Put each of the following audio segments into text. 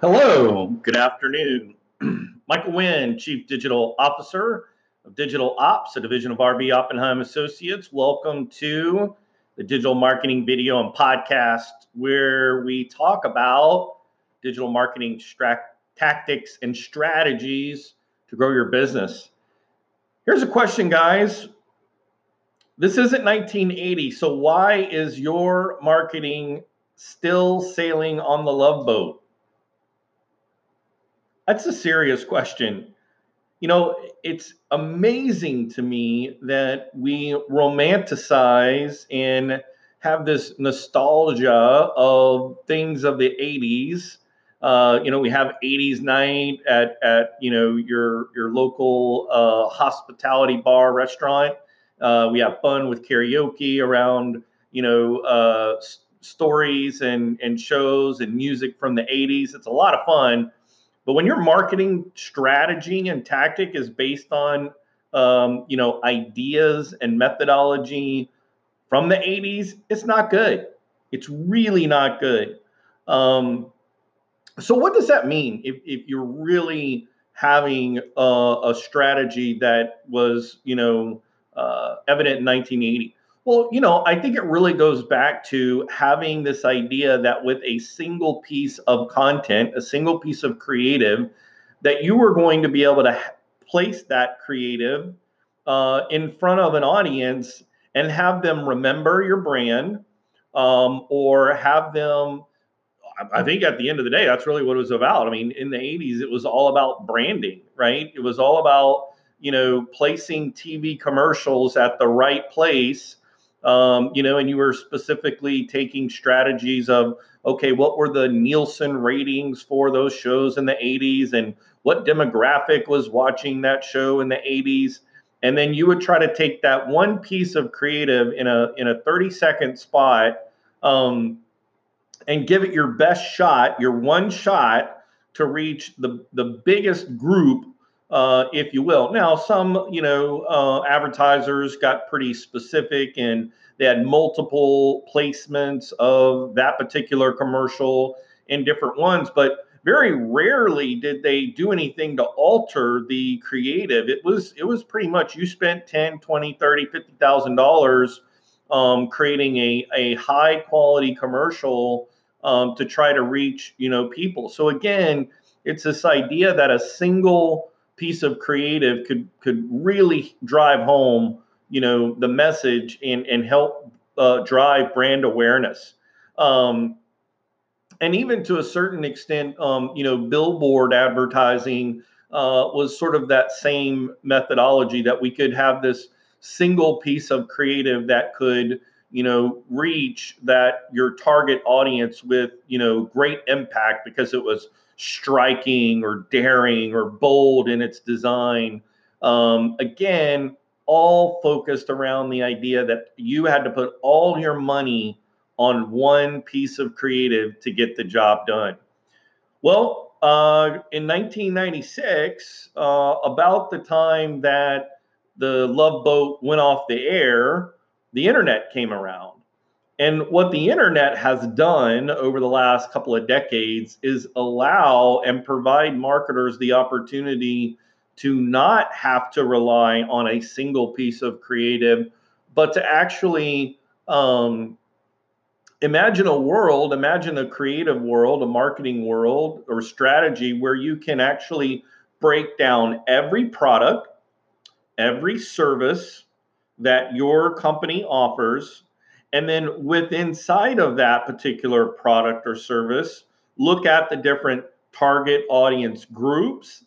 Hello, good afternoon. Michael Wynn, Chief Digital Officer of Digital Ops, a division of RB Oppenheim Associates. Welcome to the Digital Marketing Video and Podcast, where we talk about digital marketing tactics and strategies to grow your business. Here's a question, guys. This isn't 1980, so why is your marketing still sailing on the love boat? That's a serious question. You know, it's amazing to me that we romanticize and have this nostalgia of things of the 80s. Uh, you know, we have 80s night at, at you know, your, your local uh, hospitality bar, restaurant. Uh, we have fun with karaoke around, you know, uh, stories and, and shows and music from the 80s. It's a lot of fun but when your marketing strategy and tactic is based on, um, you know, ideas and methodology from the 80s, it's not good. It's really not good. Um, so what does that mean if, if you're really having a, a strategy that was, you know, uh, evident in 1980? Well, you know, I think it really goes back to having this idea that with a single piece of content, a single piece of creative, that you were going to be able to place that creative uh, in front of an audience and have them remember your brand um, or have them. I think at the end of the day, that's really what it was about. I mean, in the 80s, it was all about branding, right? It was all about, you know, placing TV commercials at the right place um, you know, and you were specifically taking strategies of, okay, what were the Nielsen ratings for those shows in the 80s and what demographic was watching that show in the 80s? And then you would try to take that one piece of creative in a in a 30 second spot um, and give it your best shot, your one shot to reach the the biggest group uh, if you will. Now, some you know uh, advertisers got pretty specific and they had multiple placements of that particular commercial in different ones, but very rarely did they do anything to alter the creative it was it was pretty much you spent 10 20 30 50000 dollars um, creating a, a high quality commercial um, to try to reach you know people so again it's this idea that a single piece of creative could could really drive home you know the message and and help uh, drive brand awareness. Um, and even to a certain extent um, you know billboard advertising uh, was sort of that same methodology that we could have this single piece of creative that could you know reach that your target audience with you know great impact because it was striking or daring or bold in its design. Um, again, all focused around the idea that you had to put all your money on one piece of creative to get the job done. Well, uh, in 1996, uh, about the time that the Love Boat went off the air, the internet came around. And what the internet has done over the last couple of decades is allow and provide marketers the opportunity to not have to rely on a single piece of creative, but to actually um, imagine a world, imagine a creative world, a marketing world or strategy where you can actually break down every product, every service that your company offers and then with inside of that particular product or service, look at the different target audience groups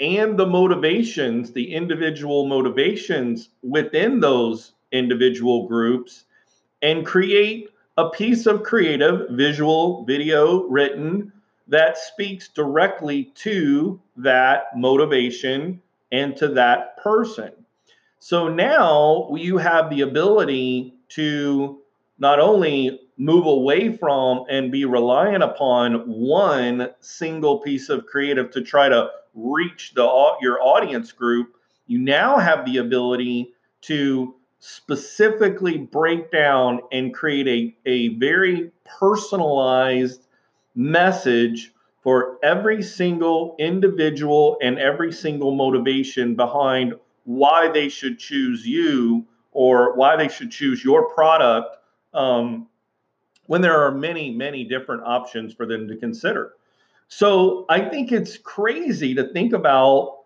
and the motivations, the individual motivations within those individual groups, and create a piece of creative, visual, video, written that speaks directly to that motivation and to that person. So now you have the ability to not only move away from and be reliant upon one single piece of creative to try to reach the your audience group you now have the ability to specifically break down and create a, a very personalized message for every single individual and every single motivation behind why they should choose you or why they should choose your product um, when there are many, many different options for them to consider. So I think it's crazy to think about.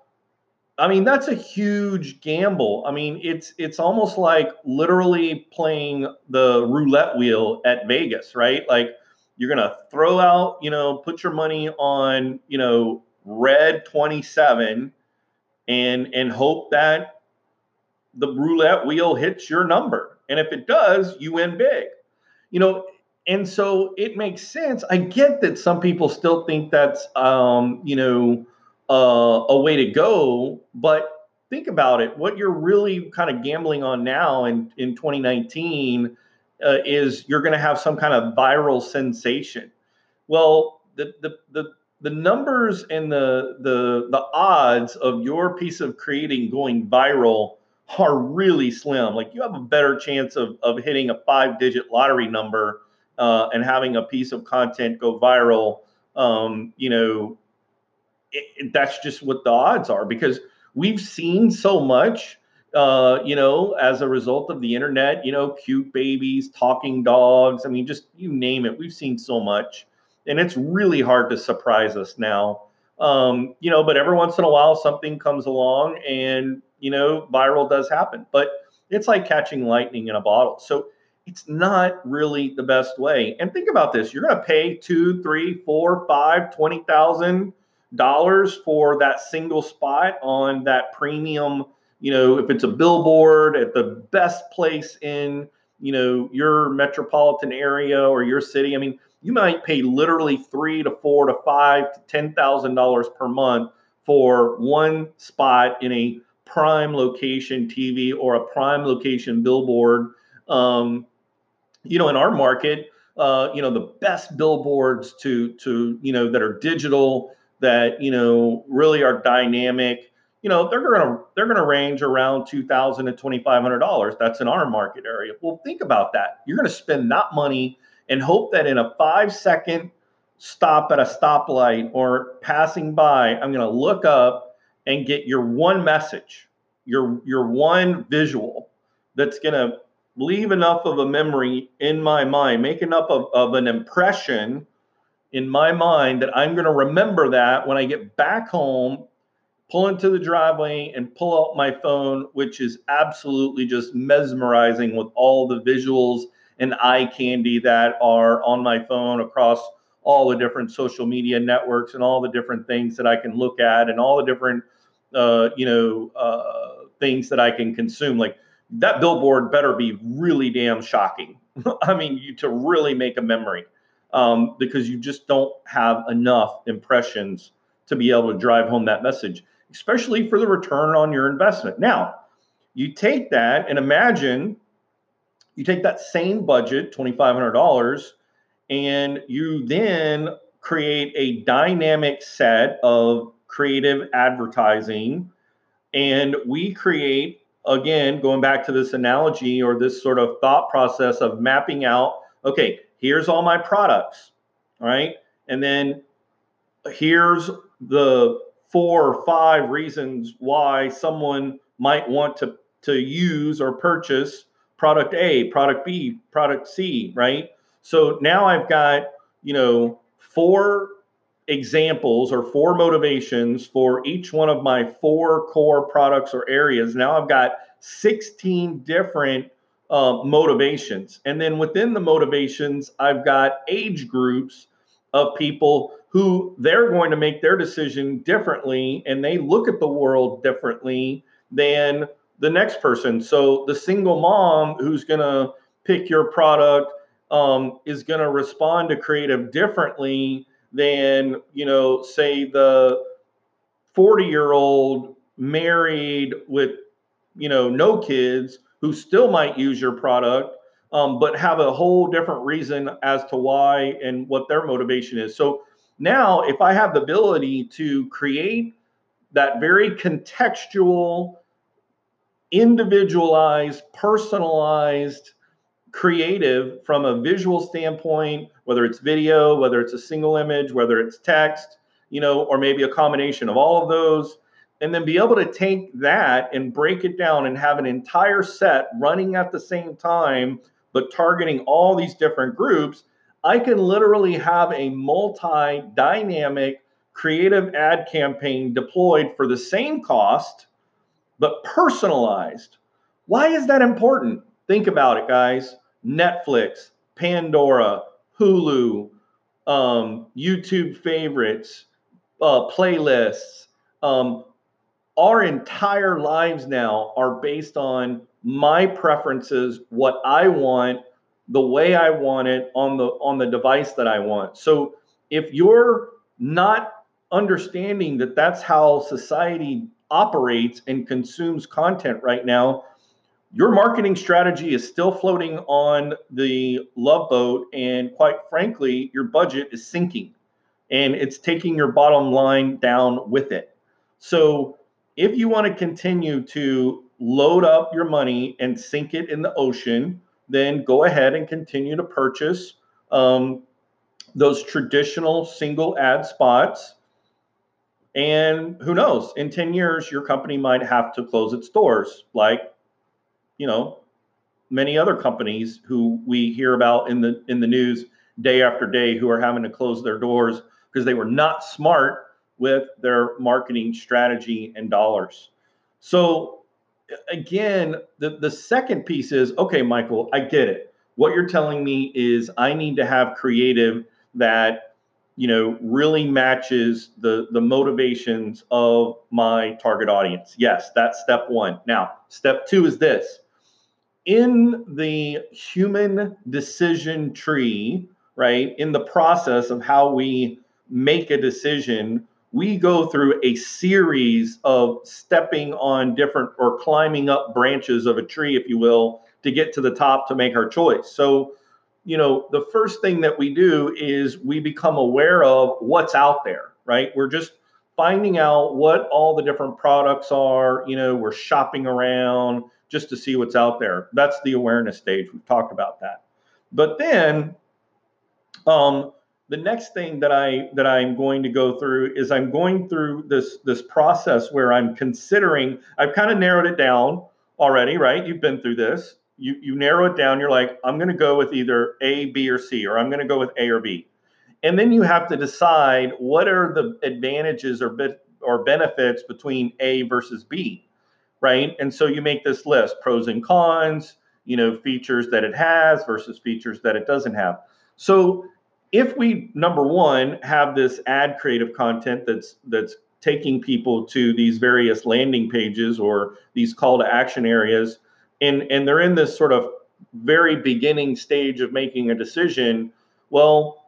I mean, that's a huge gamble. I mean, it's it's almost like literally playing the roulette wheel at Vegas, right? Like you're gonna throw out, you know, put your money on, you know, red 27 and and hope that the roulette wheel hits your number. And if it does, you win big. You know, and so it makes sense. I get that some people still think that's um, you know, uh, a way to go, but think about it. What you're really kind of gambling on now in in 2019 uh, is you're going to have some kind of viral sensation. Well, the, the, the, the numbers and the, the, the odds of your piece of creating going viral are really slim. Like you have a better chance of, of hitting a five digit lottery number uh, and having a piece of content go viral. Um, you know, it, it, that's just what the odds are because we've seen so much uh, you know, as a result of the internet, you know, cute babies, talking dogs. I mean, just you name it. We've seen so much, and it's really hard to surprise us now. Um, you know, but every once in a while something comes along, and you know, viral does happen. But it's like catching lightning in a bottle. So it's not really the best way. And think about this: you're going to pay two, three, four, five, twenty thousand dollars for that single spot on that premium you know, if it's a billboard at the best place in, you know, your metropolitan area or your city, I mean, you might pay literally three to four to five to ten thousand dollars per month for one spot in a prime location TV or a prime location billboard. Um, you know, in our market, uh, you know, the best billboards to to you know that are digital, that you know really are dynamic you know they're gonna they're gonna range around two thousand to twenty five hundred dollars. That's in our market area. Well, think about that. You're gonna spend that money and hope that in a five second stop at a stoplight or passing by, I'm gonna look up and get your one message, your your one visual that's gonna leave enough of a memory in my mind, make enough of, of an impression in my mind that I'm going to remember that when I get back home pull into the driveway and pull out my phone, which is absolutely just mesmerizing with all the visuals and eye candy that are on my phone across all the different social media networks and all the different things that I can look at and all the different, uh, you know, uh, things that I can consume. Like that billboard better be really damn shocking. I mean, you to really make a memory um, because you just don't have enough impressions to be able to drive home that message especially for the return on your investment. Now, you take that and imagine you take that same budget, $2,500, and you then create a dynamic set of creative advertising. And we create, again, going back to this analogy or this sort of thought process of mapping out okay, here's all my products, right? And then here's the four or five reasons why someone might want to, to use or purchase product A, product B, product C, right? So now I've got, you know, four examples or four motivations for each one of my four core products or areas. Now I've got 16 different uh, motivations. And then within the motivations, I've got age groups of people who they're going to make their decision differently and they look at the world differently than the next person. So the single mom who's going to pick your product um, is going to respond to creative differently than, you know, say the 40 year old married with, you know, no kids who still might use your product um, but have a whole different reason as to why and what their motivation is. So now, if I have the ability to create that very contextual, individualized, personalized creative from a visual standpoint, whether it's video, whether it's a single image, whether it's text, you know, or maybe a combination of all of those, and then be able to take that and break it down and have an entire set running at the same time, but targeting all these different groups. I can literally have a multi dynamic creative ad campaign deployed for the same cost, but personalized. Why is that important? Think about it, guys. Netflix, Pandora, Hulu, um, YouTube favorites, uh, playlists. Um, our entire lives now are based on my preferences, what I want, the way I want it on the on the device that I want. So if you're not understanding that that's how society operates and consumes content right now, your marketing strategy is still floating on the love boat. And quite frankly, your budget is sinking and it's taking your bottom line down with it. So if you want to continue to load up your money and sink it in the ocean, then go ahead and continue to purchase um, those traditional single ad spots. And who knows, in 10 years, your company might have to close its doors, like you know, many other companies who we hear about in the in the news day after day who are having to close their doors because they were not smart with their marketing strategy and dollars. So again, the, the second piece is okay, Michael, I get it. What you're telling me is I need to have creative that you know really matches the the motivations of my target audience. Yes, that's step 1. Now, step 2 is this in the human decision tree, right, in the process of how we make a decision, we go through a series of stepping on different or climbing up branches of a tree, if you will, to get to the top to make our choice. So, you know, the first thing that we do is we become aware of what's out there, right? We're just finding out what all the different products are, you know, we're shopping around just to see what's out there. That's the awareness stage. We've talked about that. But then um, the next thing that I that I'm going to go through is I'm going through this this process where I'm considering. I've kind of narrowed it down already, right? You've been through this. You you narrow it down. You're like, I'm going to go with either A, B, or C, or I'm going to go with A or B. And then you have to decide what are the advantages or bit or benefits between A versus B right? And so you make this list pros and cons, you know, features that it has versus features that it doesn't have. So if we number one have this ad creative content that's that's taking people to these various landing pages or these call to action areas and and they're in this sort of very beginning stage of making a decision well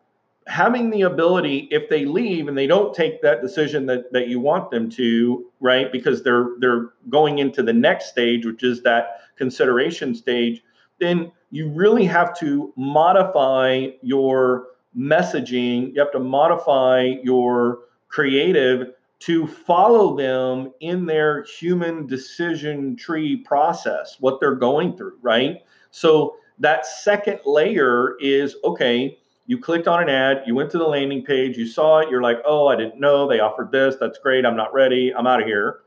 having the ability if they leave and they don't take that decision that, that you want them to right because they're they're going into the next stage which is that consideration stage then you really have to modify your messaging. You have to modify your creative to follow them in their human decision tree process what they're going through right? So that second layer is okay you clicked on an ad, you went to the landing page, you saw it, you're like, oh, I didn't know they offered this. That's great. I'm not ready. I'm out of here.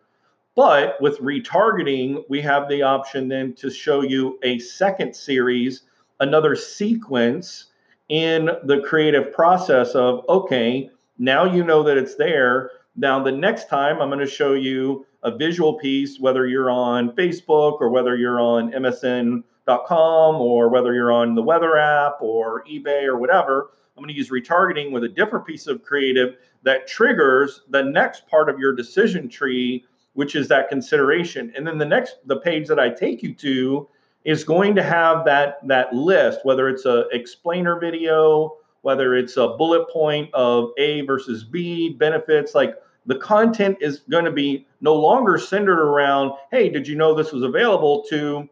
But with retargeting, we have the option then to show you a second series, another sequence in the creative process of, okay, now you know that it's there. Now, the next time I'm going to show you a visual piece, whether you're on Facebook or whether you're on MSN com or whether you're on the weather app or eBay or whatever, I'm going to use retargeting with a different piece of creative that triggers the next part of your decision tree, which is that consideration. And then the next the page that I take you to is going to have that that list, whether it's a explainer video, whether it's a bullet point of A versus B benefits, like the content is going to be no longer centered around, hey, did you know this was available to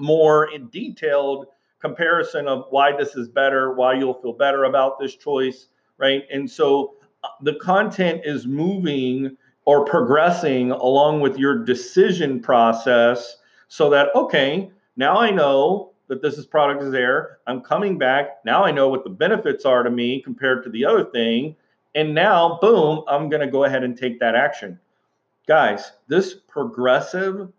more in detailed comparison of why this is better, why you'll feel better about this choice, right? And so uh, the content is moving or progressing along with your decision process so that, okay, now I know that this is product is there. I'm coming back. Now I know what the benefits are to me compared to the other thing. And now, boom, I'm going to go ahead and take that action. Guys, this progressive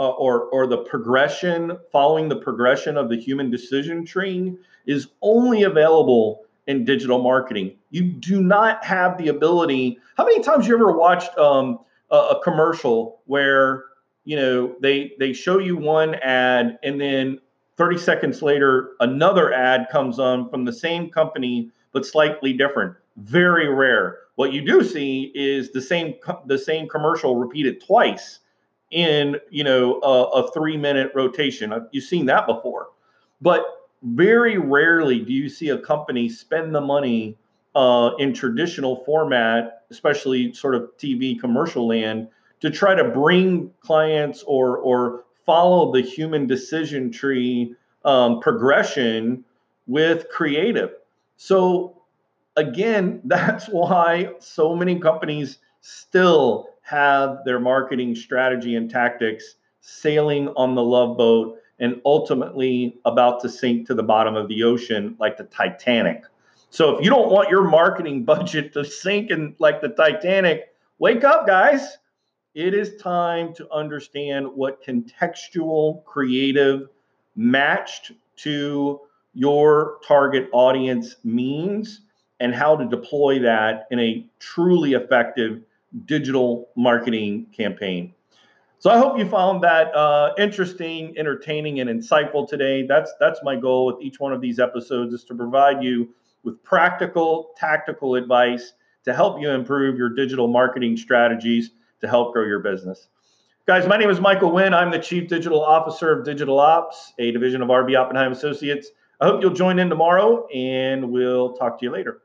uh, or, or the progression, following the progression of the human decision tree is only available in digital marketing. You do not have the ability. How many times you ever watched um, a, a commercial where you know they they show you one ad and then 30 seconds later another ad comes on from the same company but slightly different very rare what you do see is the same the same commercial repeated twice in you know a, a three minute rotation you've seen that before but very rarely do you see a company spend the money uh, in traditional format especially sort of tv commercial land to try to bring clients or or follow the human decision tree um, progression with creative. So again, that's why so many companies still have their marketing strategy and tactics sailing on the love boat and ultimately about to sink to the bottom of the ocean like the Titanic. So if you don't want your marketing budget to sink in like the Titanic, wake up, guys it is time to understand what contextual creative matched to your target audience means and how to deploy that in a truly effective digital marketing campaign. So I hope you found that uh, interesting, entertaining, and insightful today. That's that's my goal with each one of these episodes is to provide you with practical, tactical advice to help you improve your digital marketing strategies to help grow your business. Guys, my name is Michael Wynn. I'm the Chief Digital Officer of Digital Ops, a division of RB Oppenheim Associates. I hope you'll join in tomorrow and we'll talk to you later.